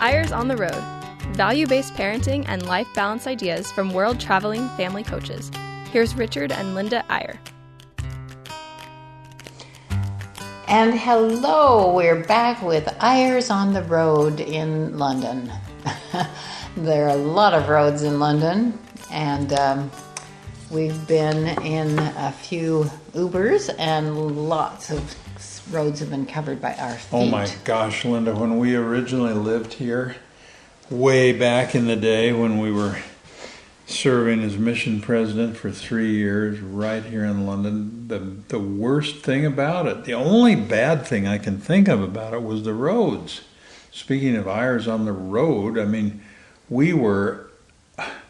Eyres on the Road value based parenting and life balance ideas from world traveling family coaches. Here's Richard and Linda Eyre. And hello, we're back with Eyres on the Road in London. there are a lot of roads in London, and um, we've been in a few Ubers, and lots of roads have been covered by our feet. Oh my gosh, Linda, when we originally lived here, way back in the day when we were serving as mission president for three years right here in London. The, the worst thing about it, the only bad thing I can think of about it was the roads. Speaking of Eyres on the road, I mean, we were,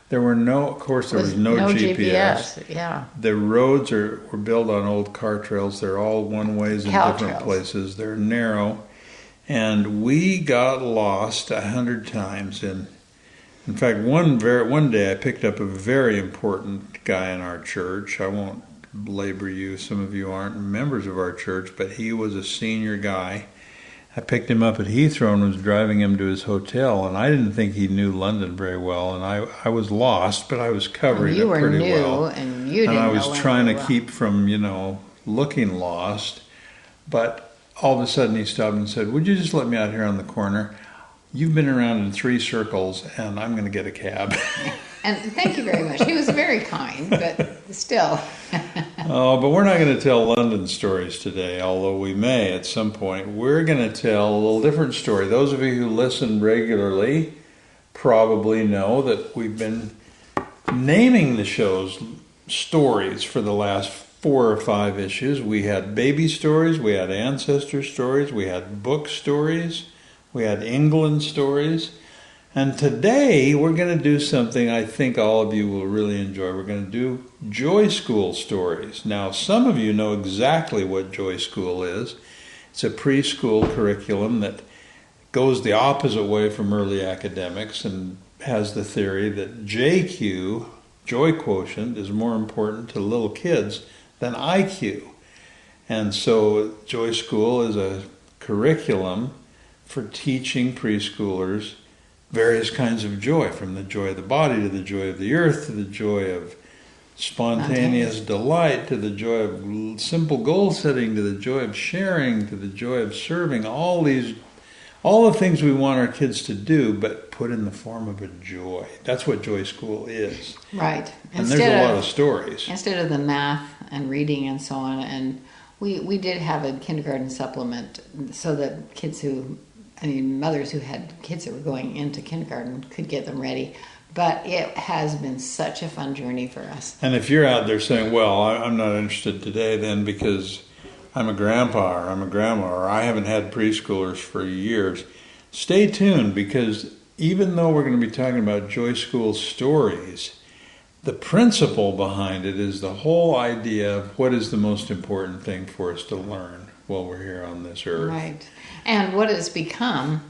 there were no, of course, there was, was no, no GPS. GPS. Yeah. The roads are were built on old car trails. They're all one ways in Cal different trails. places. They're narrow. And we got lost a hundred times in in fact, one very, one day I picked up a very important guy in our church. I won't belabor you; some of you aren't members of our church, but he was a senior guy. I picked him up at Heathrow and was driving him to his hotel, and I didn't think he knew London very well, and I I was lost, but I was covering you it pretty new, well, and you and I was trying to well. keep from you know looking lost, but all of a sudden he stopped and said, "Would you just let me out here on the corner?" You've been around in three circles, and I'm going to get a cab. and thank you very much. He was very kind, but still. oh, but we're not going to tell London stories today, although we may at some point. We're going to tell a little different story. Those of you who listen regularly probably know that we've been naming the show's stories for the last four or five issues. We had baby stories, we had ancestor stories, we had book stories we had England stories. And today we're going to do something I think all of you will really enjoy. We're going to do Joy School stories. Now, some of you know exactly what Joy School is. It's a preschool curriculum that goes the opposite way from early academics and has the theory that JQ, joy quotient, is more important to little kids than IQ. And so, Joy School is a curriculum for teaching preschoolers various kinds of joy, from the joy of the body to the joy of the earth to the joy of spontaneous delight to the joy of simple goal setting to the joy of sharing to the joy of serving. All these all the things we want our kids to do but put in the form of a joy. That's what joy school is. Right. And instead there's a lot of, of stories. instead of the math and reading and so on and we, we did have a kindergarten supplement so that kids who I mean, mothers who had kids that were going into kindergarten could get them ready. But it has been such a fun journey for us. And if you're out there saying, well, I'm not interested today then because I'm a grandpa or I'm a grandma or I haven't had preschoolers for years, stay tuned because even though we're going to be talking about Joy School stories, the principle behind it is the whole idea of what is the most important thing for us to learn while we're here on this earth. Right. And what it's become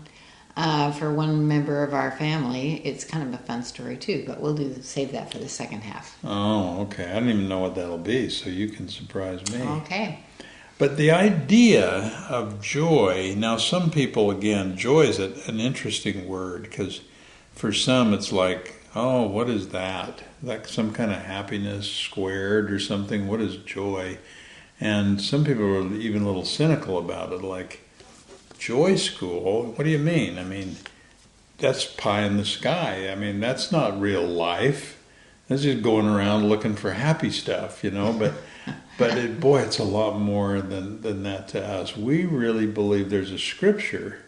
uh, for one member of our family, it's kind of a fun story too. But we'll do save that for the second half. Oh, okay. I don't even know what that'll be, so you can surprise me. Okay. But the idea of joy, now some people, again, joy is an interesting word because for some it's like, oh, what is that? Like some kind of happiness squared or something. What is joy? And some people were even a little cynical about it, like, joy school? What do you mean? I mean, that's pie in the sky. I mean, that's not real life. That's just going around looking for happy stuff, you know. But, but it, boy, it's a lot more than than that to us. We really believe there's a scripture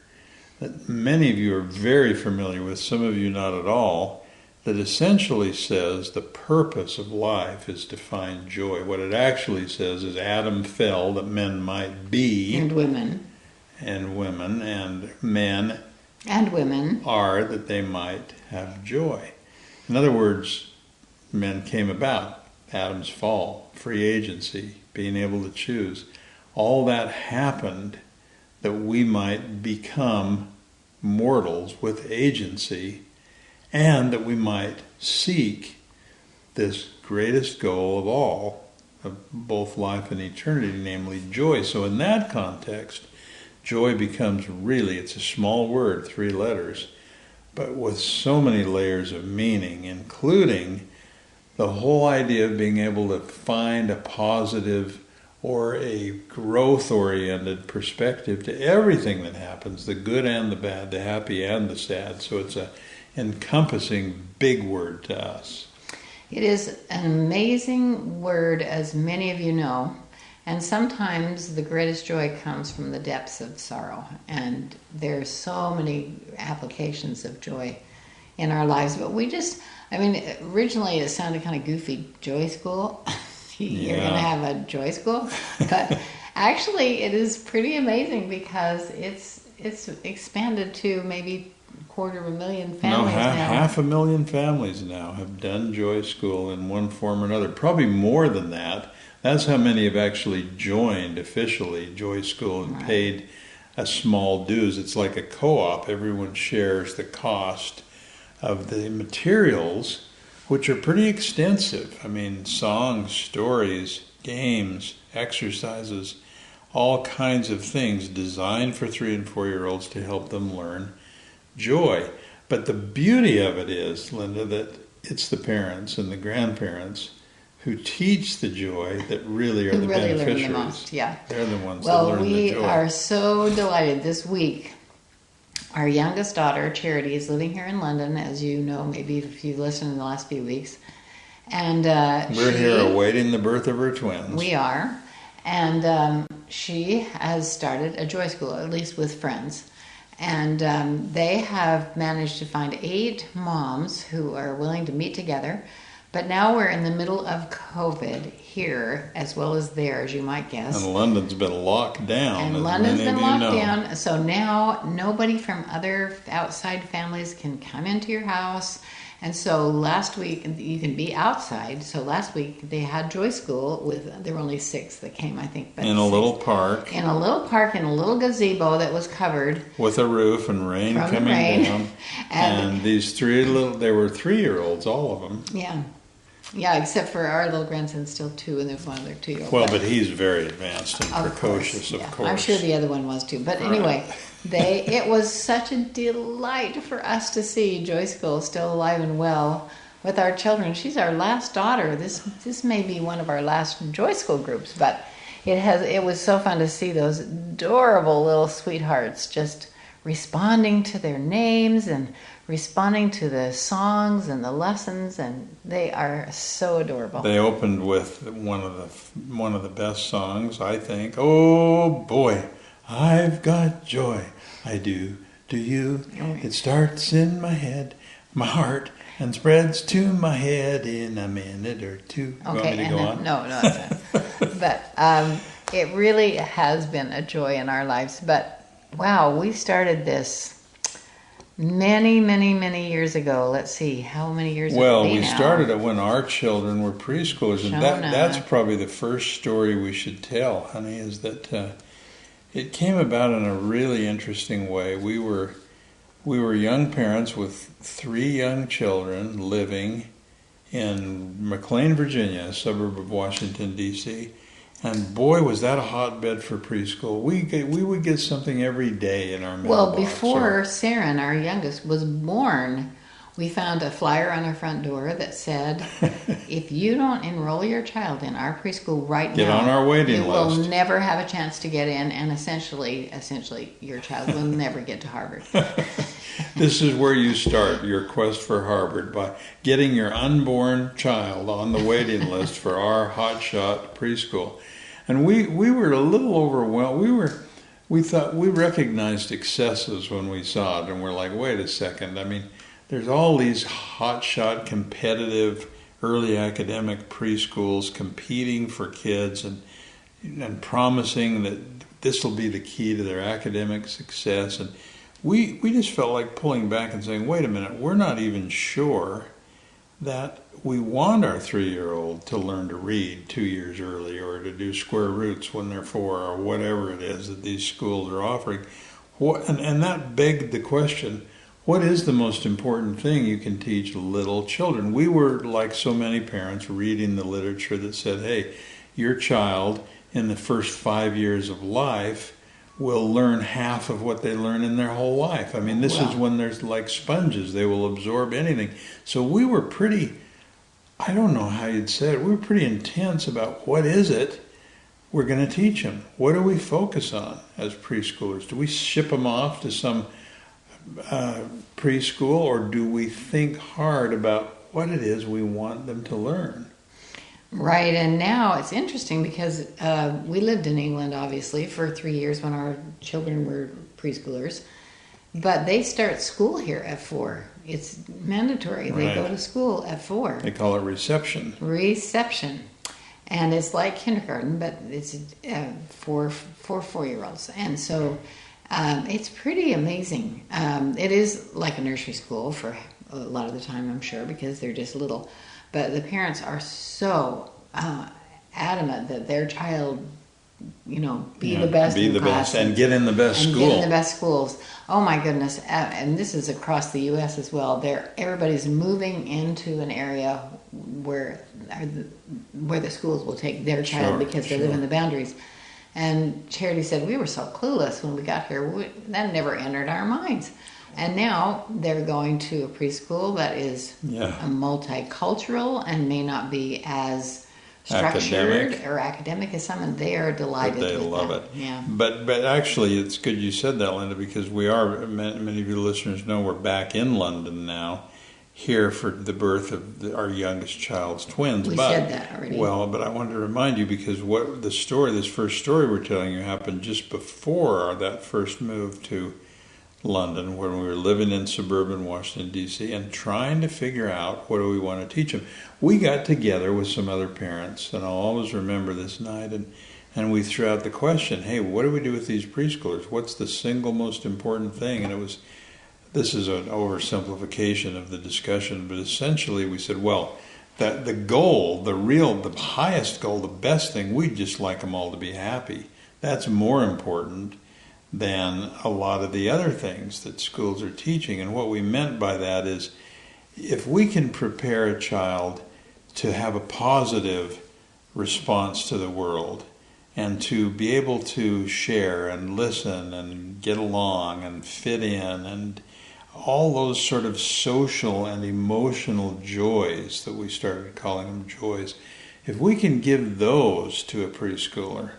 that many of you are very familiar with. Some of you not at all. That essentially says the purpose of life is to find joy. What it actually says is Adam fell that men might be and women and women and men and women are that they might have joy. In other words, men came about. Adam's fall, free agency, being able to choose. All that happened that we might become mortals with agency and that we might seek this greatest goal of all, of both life and eternity, namely joy. So, in that context, joy becomes really, it's a small word, three letters. but with so many layers of meaning, including the whole idea of being able to find a positive or a growth oriented perspective to everything that happens the good and the bad, the happy and the sad. So it's a encompassing big word to us. It is an amazing word, as many of you know, and sometimes the greatest joy comes from the depths of sorrow. And there's so many applications of joy in our lives, but we just, I mean, originally it sounded kind of goofy, joy school. You're Yeah. going to have a joy school, but actually, it is pretty amazing because it's it's expanded to maybe quarter of a million No, half, now. half a million families now have done Joy School in one form or another. Probably more than that. That's how many have actually joined officially Joy School and Right. paid a small dues. It's like a co-op. Everyone shares the cost of the materials, which are pretty extensive. I mean, songs, stories, games, exercises, all kinds of things designed for three and four year olds to help them learn joy. But the beauty of it is, Linda, that it's the parents and the grandparents who teach the joy that really are the really learn the most, yeah. They're the ones that Well, learn we the joy. are so delighted this week. Our youngest daughter, Charity, is living here in London, as you know, maybe if you've listened in the last few weeks. And uh, We're she- here awaiting the birth of her twins. We are. And um, she has started a joy school, at least with friends. And um, they have managed to find eight moms who are willing to meet together. But now we're in the middle of COVID here, as well as there, as you might guess. and London's been locked down. And London's been locked know. down, so now nobody from other outside families can come into your house. And so last week you can be outside. So last week they had Joy School with there were only six that came, I think. But In a six. little park in a little park in a little gazebo that was covered. with a roof and rain coming rain. down. And- and these three little, they were three year olds, all of them. Yeah, yeah. Except for our little grandson's still two, and there's one other two. Well, but he's very advanced and Of precocious, course, of yeah. course. I'm sure the other one was too. But anyway, they it was such a delight for us to see Joy School still alive and well with our children. She's our last daughter. This this may be one of our last Joy School groups, but it has it was so fun to see those adorable little sweethearts just responding to their names and responding to the songs and the lessons and they are so adorable. They opened with one of the one of the best songs, I think. Oh boy, I've got joy. I do. Do you? It starts in my head, my heart, and spreads to my head in a minute or two. Okay, and go then, on? no, no, not. but um, it really has been a joy in our lives. But wow, we started this many, many, many years ago. Let's see, how many years? Well, we now? started it when our children were preschoolers, and that, that's probably the first story we should tell, honey, is that uh, it came about in a really interesting way. We were we were young parents with three young children living in McLean, Virginia, a suburb of Washington D.C. And boy, was that a hotbed for preschool. We get, we would get something every day in our mailbox. Well, before Saren, our youngest, was born, we found a flyer on our front door that said, "If you don't enroll your child in our preschool right Get now, on our waiting you will never have a chance to get in, and essentially, essentially, your child will never get to Harvard." This is where you start your quest for Harvard by getting your unborn child on the waiting list for our hotshot preschool. And we, we were a little overwhelmed. We were we thought we recognized excesses when we saw it and we're like, wait a second. I mean, there's all these hotshot competitive early academic preschools competing for kids and and promising that this will be the key to their academic success and we we just felt like pulling back and saying, wait a minute, we're not even sure that we want our three year old to learn to read two years early or to do square roots when they're four or whatever it is that these schools are offering. What, and, and that begged the question what is the most important thing you can teach little children? We were, like so many parents, reading the literature that said, hey, your child in the first five years of life will learn half of what they learn in their whole life. I mean, this is when they're like sponges, they will absorb anything. So we were pretty, I don't know how you'd say it, we were pretty intense about what is it we're going to teach them? What do we focus on as preschoolers? Do we ship them off to some uh, preschool or do we think hard about what it is we want them to learn? Right, and now it's interesting because uh, we lived in England, obviously, for three years when our children were preschoolers. But they start school here at four. It's mandatory. They go to school at four. They call it reception. Reception, and it's like kindergarten, but it's uh, for for four year olds, and so um, it's pretty amazing. Um, it is like a nursery school for a lot of the time, I'm sure, because they're just little. But the parents are so uh, adamant that their child, you know, be Yeah, the best, Be the best and get in the best and school. get in the best schools. Oh my goodness! Uh, and this is across the U.S. as well. There, everybody's moving into an area where the, where the schools will take their child Sure, because they sure. live in the boundaries. And Charity said we were so clueless when we got here. We, that never entered our minds. And now they're going to a preschool that is Yeah. a multicultural and may not be as structured Academic. or academic as some, and they are but delighted. they with love that. it. Yeah. But but actually, it's good you said that, Linda, because we are many, many of your listeners know we're back in London now, here for the birth of the, our youngest child's twins. We but, said that already. Well, but I wanted to remind you because what the story, this first story we're telling you, happened just before our, that first move to London, when we were living in suburban Washington D.C. and trying to figure out what do we want to teach them. We got together with some other parents, and I'll always remember this night, and and we threw out the question, "Hey, what do we do with these preschoolers? What's the single most important thing?" And it was, this is an oversimplification of the discussion, but essentially we said, well. That the goal, the real, the highest goal, the best thing, we'd just like them all to be happy. That's more important than a lot of the other things that schools are teaching. And what we meant by that is if we can prepare a child to have a positive response to the world and to be able to share and listen and get along and fit in and all those sort of social and emotional joys that we started calling them joys, if we can give those to a preschooler,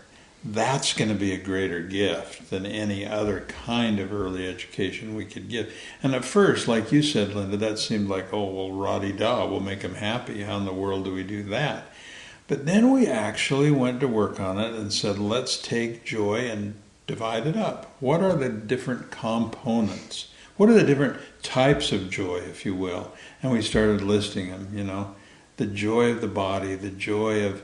that's going to be a greater gift than any other kind of early education we could give. And at first, like you said, Linda, that seemed like, oh, well, roddy da, we'll make them happy. How in the world do we do that? But then we actually went to work on it and said, let's take joy and divide it up. What are the different components? What are the different types of joy, if you will? And we started listing them, you know, the joy of the body, the joy of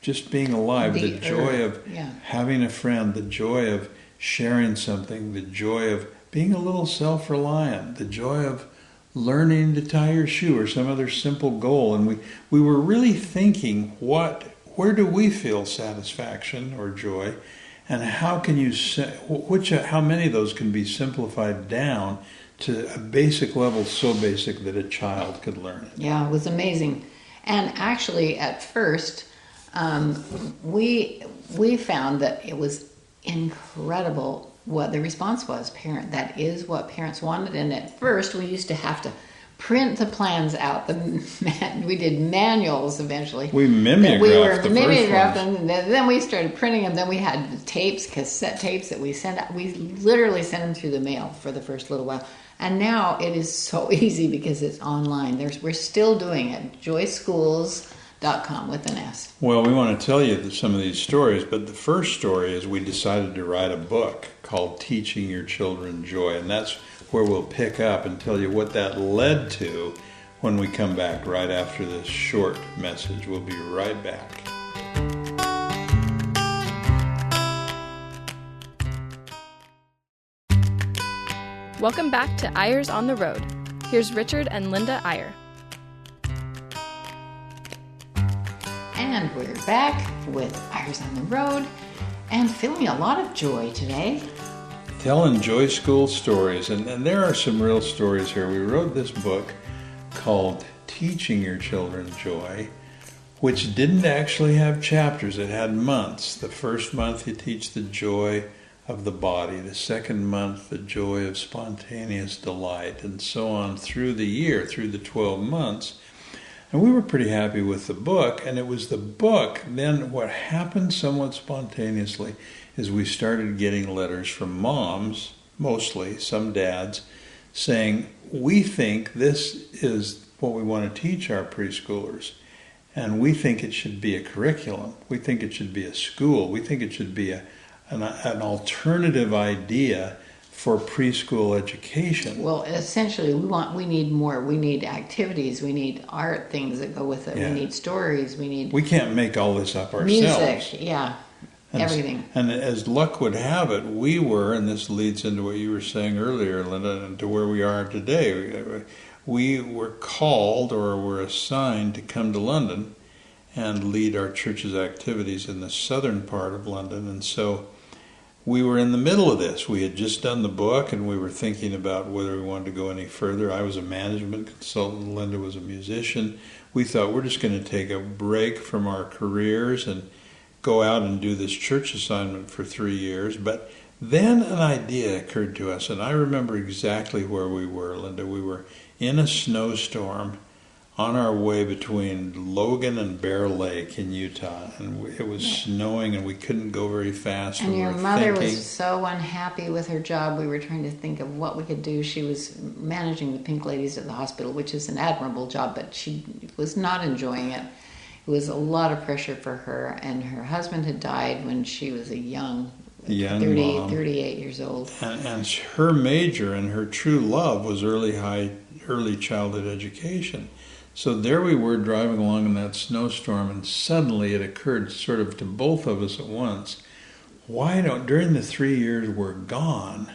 just being alive, the, The joy earth, of yeah. having a friend, the joy of sharing something, the joy of being a little self reliant, the joy of learning to tie your shoe or some other simple goal. And we, we were really thinking what where do we feel satisfaction or joy? And how can you which how many of those can be simplified down to a basic level so basic that a child could learn it? Yeah, it was amazing. And actually, at first, um, we we found that it was incredible what the response was. Parent, that is what parents wanted. And at first, we used to have to print the plans out. The man, we did manuals eventually. We mimeographed we were the mimeographed them. and Then we started printing them. Then we had tapes, cassette tapes that we sent out. We literally sent them through the mail for the first little while. And now it is so easy because it's online. There's, we're still doing it. Joyschools.com with an S. Well, we want to tell you some of these stories, but the first story is we decided to write a book called Teaching Your Children Joy, and that's where we'll pick up and tell you what that led to when we come back right after this short message. We'll be right back. Welcome back to Eyres on the Road. Here's Richard and Linda Eyre. And we're back with Eyres on the Road and feeling a lot of joy today. Telling Joy School stories, and, and there are some real stories here. We wrote this book called Teaching Your Children Joy, which didn't actually have chapters, it had months. The first month you teach the joy of the body, the second month, the joy of spontaneous delight, and so on through the year, through the 12 months. And we were pretty happy with the book, and it was the book. Then, what happened somewhat spontaneously is we started getting letters from moms, mostly, some dads, saying, We think this is what we want to teach our preschoolers. And we think it should be a curriculum. We think it should be a school. We think it should be a, an, an alternative idea for preschool education. Well, essentially, we want we need more. We need activities. We need art things that go with it. Yeah. We need stories. We need We can't make all this up ourselves. music. Yeah, And, everything. And as luck would have it, we were, and this leads into what you were saying earlier, Linda, and to where we are today. We were called or were assigned to come to London and lead our church's activities in the southern part of London. And so we were in the middle of this. We had just done the book and we were thinking about whether we wanted to go any further. I was a management consultant, Linda was a musician. We thought we're just going to take a break from our careers and go out and do this church assignment for three years. But then an idea occurred to us, and I remember exactly where we were, Linda. We were in a snowstorm on our way between Logan and Bear Lake in Utah, and it was snowing, and we couldn't go very fast. And we your mother thinking, was so unhappy with her job. We were trying to think of what we could do. She was managing the Pink Ladies at the hospital, which is an admirable job, but she was not enjoying it. It was a lot of pressure for her, and her husband had died when she was a young, Young 30, mom. 38 years old. and, and her major and her true love was early high, early childhood education. So there we were driving along in that snowstorm, and suddenly it occurred, sort of to both of us at once, why don't during the three years we're gone?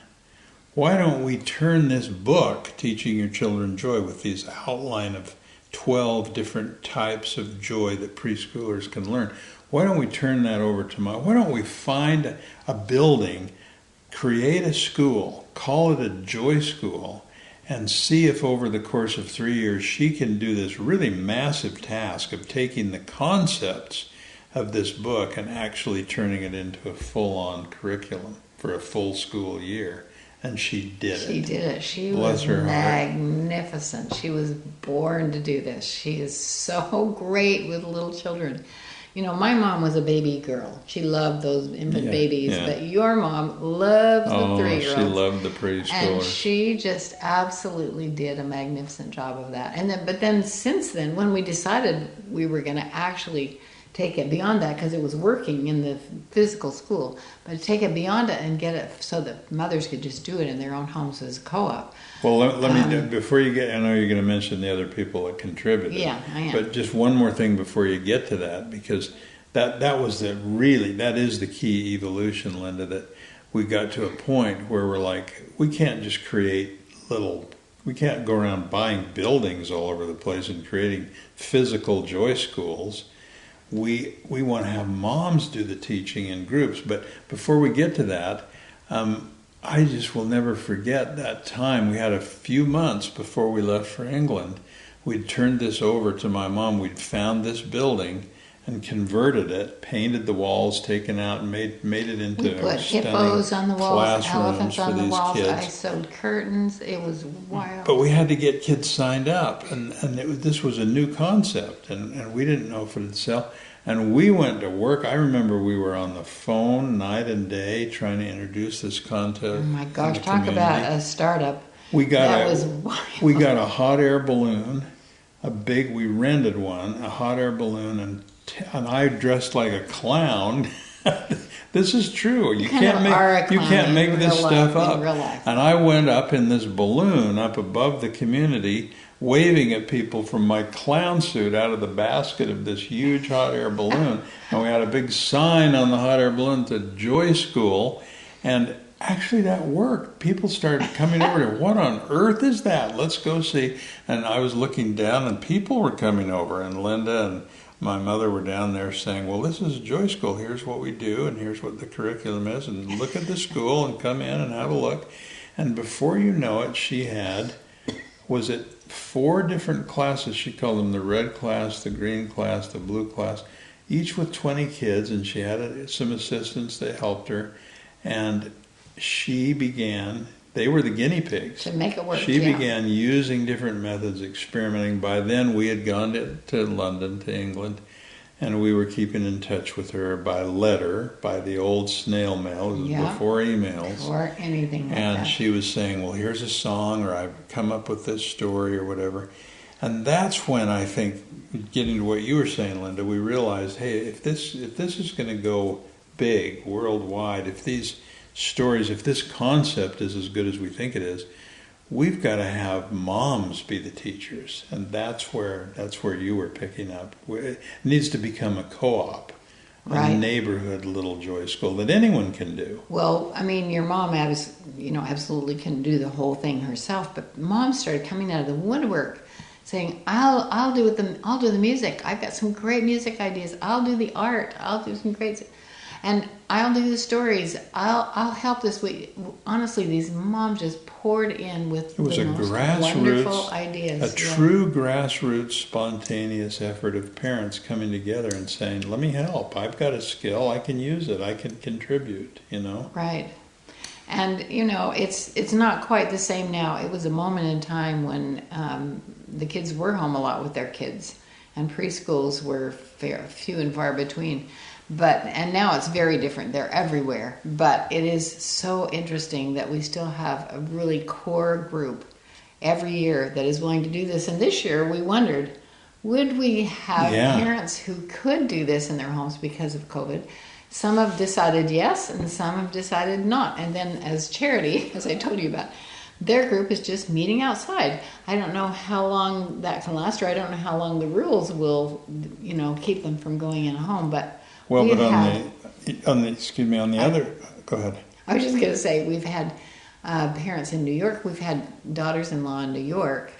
Why don't we turn this book, Teaching Your Children Joy, with these outline of 12 different types of joy that preschoolers can learn? Why don't we turn that over to my? Why don't we find a building, create a school, call it a joy school, and see if over the course of three years she can do this really massive task of taking the concepts of this book and actually turning it into a full on curriculum for a full school year. And she did She it. She did it. She Bless was her heart. magnificent. She was born to do this. She is so great with little children. You know, my mom was a baby girl. She loved those infant Yeah, babies, yeah. but your mom loves the Oh, three she year olds. loved the And she just absolutely did a magnificent job of that. And then, but then since then, when we decided we were going to actually take it beyond that, because it was working in the physical school, but take it beyond it and get it so that mothers could just do it in their own homes as a co-op. Well, let, let me Um, before you get. I know you're going to mention the other people that contributed. Yeah, I am. But just one more thing before you get to that, because that that was the really that is the key evolution, Linda. That we got to a point where we're like, we can't just create little. We can't go around buying buildings all over the place and creating physical joy schools. We we want to have moms do the teaching in groups. But before we get to that, um, I just will never forget that time. We had a few months before we left for England. We'd turned this over to my mom. We'd found this building and converted it, painted the walls, taken out, and made made it into We put hippos on the walls, elephants on the walls. kids. I sewed curtains. It was wild. But we had to get kids signed up, and, and it this was a new concept, and, and we didn't know if it would sell. And we went to work. I remember we were on the phone night and day trying to introduce this concept. oh my gosh, talk about a startup. We got that a, was wild. we got a hot air balloon, a big. We rented one, a hot air balloon, and and I dressed like a clown. this is true. You can't make you can't make this stuff up. And I went up in this balloon up above the community, waving at people from my clown suit out of the basket of this huge hot air balloon. and we had a big sign on the hot air balloon to Joy School. And actually, that worked. People started coming over to, what on earth is that? Let's go see. And I was looking down, and people were coming over, and Linda and my mother were down there saying, Well, this is Joy School. Here's what we do, and here's what the curriculum is, and look at the school and come in and have a look. And before you know it, she had, was it four different classes? She called them the red class, the green class, the blue class, each with 20 kids, and she had some assistants that helped her. And she began. They were the guinea pigs. To make it work. She yeah. began using different methods, experimenting. By then, we had gone to, to London, to England, and we were keeping in touch with her by letter, by the old snail mail. It was Yeah. before emails. or anything like and that. she was saying, "Well, here's a song, or I've come up with this story, or whatever." And that's when I think, getting to what you were saying, Linda, we realized, hey, if this if this is going to go big worldwide, if these stories, if this concept is as good as we think it is, we've got to have moms be the teachers, and that's where that's where you were picking up. It needs to become a co-op, Right. a neighborhood little joy school that anyone can do. Well, I mean, your mom, abs- you know, absolutely couldn't do the whole thing herself, but mom started coming out of the woodwork, saying, "I'll, I'll do the, I'll do the music. I've got some great music ideas. I'll do the art. I'll do some great, and I'll do the stories. I'll, I'll help this week." Honestly, these moms just poured in with It was the a most grassroots, wonderful ideas. a Yeah. true grassroots, spontaneous effort of parents coming together and saying, "Let me help. I've got a skill. I can use it. I can contribute." You know. Right. And you know, it's it's not quite the same now. It was a moment in time when um, the kids were home a lot with their kids, and preschools were fair, few and far between. But and now it's very different. They're everywhere. But it is so interesting that we still have a really core group every year that is willing to do this. And this year we wondered, would we have Yeah. parents who could do this in their homes because of COVID? Some have decided yes, and some have decided not. And then, as charity, as I told you about, their group is just meeting outside. I don't know how long that can last, or I don't know how long the rules will, you know, keep them from going in a home. But Well, but on had, the on the excuse me on the I- other. Go ahead. I was just going to say we've had uh, parents in New York. We've had daughters-in-law in New York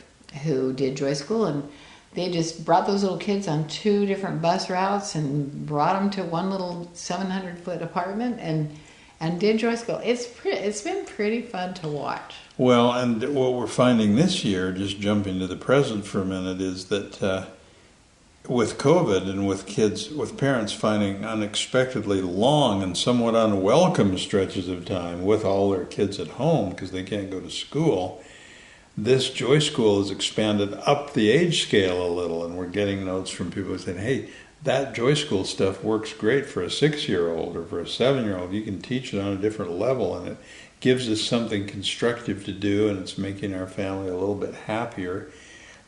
who did Joy School, and they just brought those little kids on two different bus routes and brought them to one little 700-foot apartment and and did Joy School. It's pretty. It's been pretty fun to watch. Well, and what we're finding this year, just jumping to the present for a minute, is that uh, with COVID and with kids, with parents finding unexpectedly long and somewhat unwelcome stretches of time with all their kids at home because they can't go to school, this Joy School has expanded up the age scale a little, and we're getting notes from people saying, "Hey, that Joy School stuff works great for a six-year-old or for a seven-year-old. You can teach it on a different level, and it gives us something constructive to do, and it's making our family a little bit happier."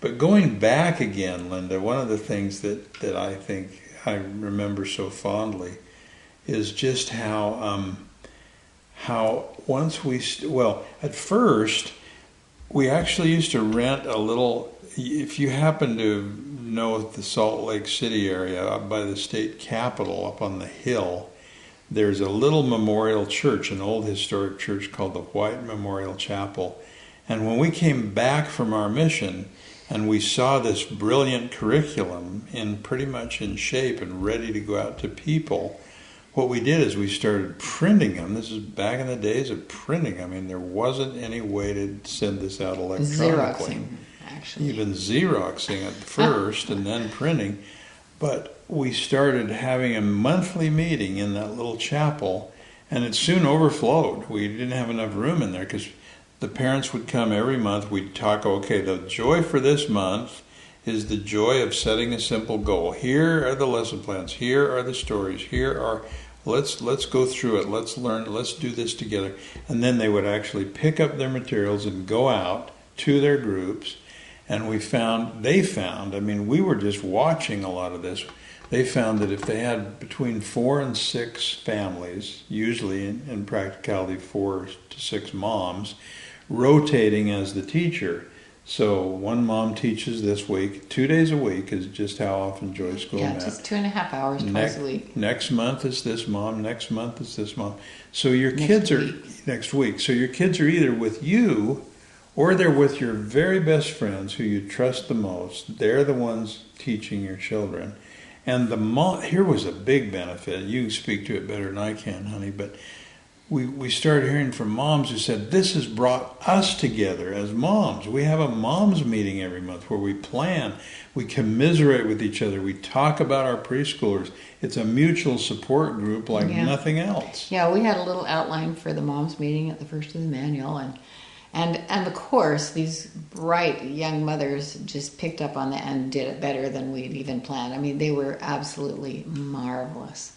But going back again, Linda, one of the things that, that I think I remember so fondly is just how um, how once we st- well at first we actually used to rent a little. If you happen to know the Salt Lake City area up by the state capitol, up on the hill, there's a little memorial church, an old historic church called the White Memorial Chapel. And when we came back from our mission and we saw this brilliant curriculum in pretty much in shape and ready to go out to people, what we did is we started printing them. This is back in the days of printing. I mean, there wasn't any way to send this out electronically Xeroxing, actually. even Xeroxing at first and then printing. But we started having a monthly meeting in that little chapel, and it soon overflowed. We didn't have enough room in there because the parents would come every month. We'd talk, okay, the joy for this month is the joy of setting a simple goal. Here are the lesson plans. Here are the stories. Here are let's let's go through it. Let's learn. Let's do this together. And then they would actually pick up their materials and go out to their groups. And we found they found. I mean, we were just watching a lot of this. They found that if they had between four and six families, usually in, in practicality four to six moms, rotating as the teacher. So one mom teaches this week, two days a week is just how often Joy School Yeah, met. just two and a half hours twice Next, a week. next month is this mom. Next month is this mom. So your Next kids are next week. So your kids are either with you, or they're with your very best friends who you trust the most. They're the ones teaching your children. And the mom here was a big benefit. You speak to it better than I can, honey. But we, we started hearing from moms who said, This has brought us together as moms. We have a moms meeting every month where we plan, we commiserate with each other, we talk about our preschoolers. It's a mutual support group like Yeah. nothing else. Yeah, we had a little outline for the moms meeting at the first of the manual, and and and of course these bright young mothers just picked up on that and did it better than we'd even planned. I mean, they were absolutely marvelous.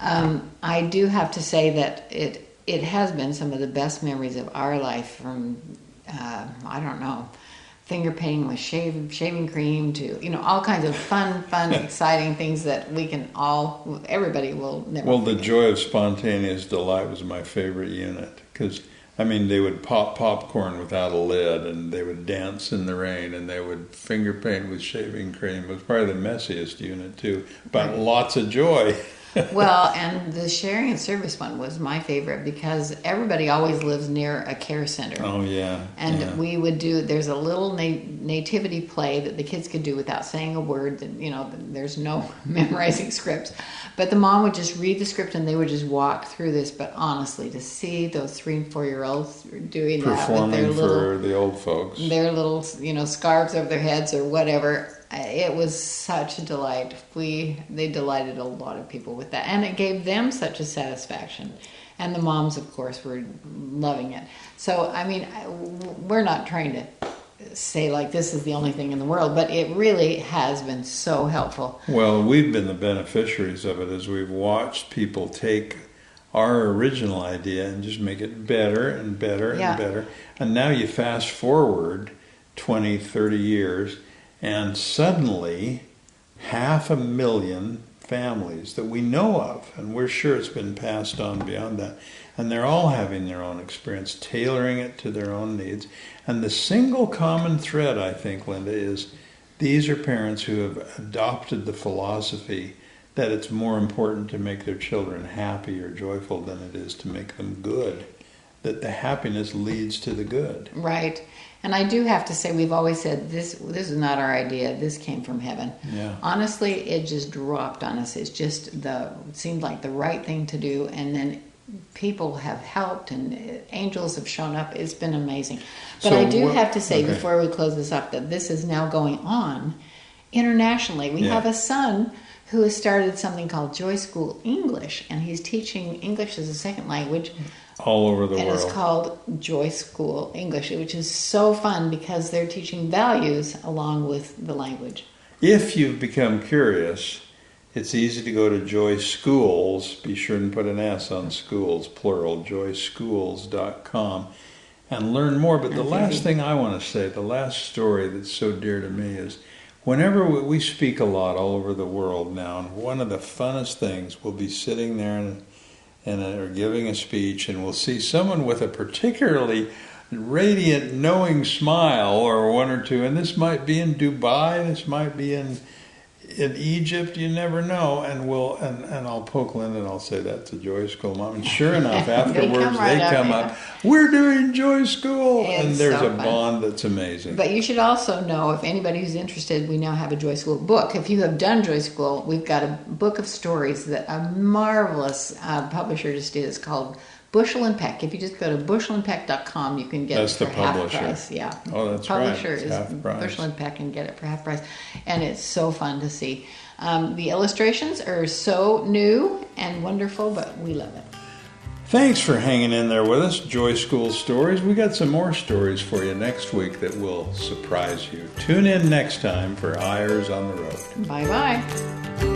Um, I do have to say that it it has been some of the best memories of our life. From uh, I don't know, finger painting with shave, shaving cream to you know all kinds of fun, fun, exciting things that we can all everybody will never. Well, the joy of spontaneous delight was my favorite unit because I mean they would pop popcorn without a lid, and they would dance in the rain, and they would finger paint with shaving cream. It was probably the messiest unit too, but Right. lots of joy. well, and the sharing and service one was my favorite because everybody always lives near a care center. Oh yeah, And yeah. we would do. There's a little na- nativity play that the kids could do without saying a word. That you know, there's no memorizing scripts, but the mom would just read the script and they would just walk through this. But honestly, to see those three and four year olds doing that with their performing little for the old folks. their little you know scarves over their heads or whatever it was such a delight we they delighted a lot of people with that and it gave them such a satisfaction and the moms of course were loving it so i mean I- we're not trying to say like this is the only thing in the world but it really has been so helpful Well, we've been the beneficiaries of it as we've watched people take our original idea and just make it better and better and Yeah. better. And now you fast forward 20, 30 years, and suddenly half a million families that we know of, and we're sure it's been passed on beyond that, and they're all having their own experience, tailoring it to their own needs. And the single common thread, I think, Linda, is these are parents who have adopted the philosophy that it's more important to make their children happy or joyful than it is to make them good. That the happiness leads to the good. right and i do have to say we've always said this this is not our idea. This came from heaven. Yeah. honestly it just dropped on us. It's just the it seemed like the right thing to do. And then people have helped and angels have shown up. It's been amazing. But So i do have to say okay. before we close this up that this is now going on internationally. We Yeah. have a son who has started something called joy school english and he's teaching english as a second language All over the and world. it's called Joy School English, which is so fun because they're teaching values along with the language. If you've become curious, it's easy to go to Joy Schools. Be sure and put an S on schools, plural, joyschools.com, and learn more. But the That's last thing I want to say, the last story that's so dear to me is whenever we, we speak a lot all over the world now, and one of the funnest things, we'll be sitting there and, and or giving a speech, and we'll see someone with a particularly radiant, knowing smile, or one or two, and this might be in Dubai, this might be in in Egypt, you never know, and we'll and, and I'll poke Linda and I'll say that to Joy School mom, and sure enough, afterwards come right they up, come yeah. up, we're doing Joy School, and there's so a fun. bond that's amazing. But you should also know if anybody who's interested, we now have a Joy School book. If you have done Joy School, we've got a book of stories that a marvelous uh, publisher just did. It's called Bushel and Peck. If you just go to bushelandpeck.com, you can get That's it for the half price. Yeah. Oh, that's right. publisher is. Bushel and Peck and get it for half price. And it's so fun to see. Um, the illustrations are so new and wonderful, but we love it. Thanks for hanging in there with us, Joy School Stories. We got some more stories for you next week that will surprise you. Tune in next time for Eyres on the Road. Bye bye.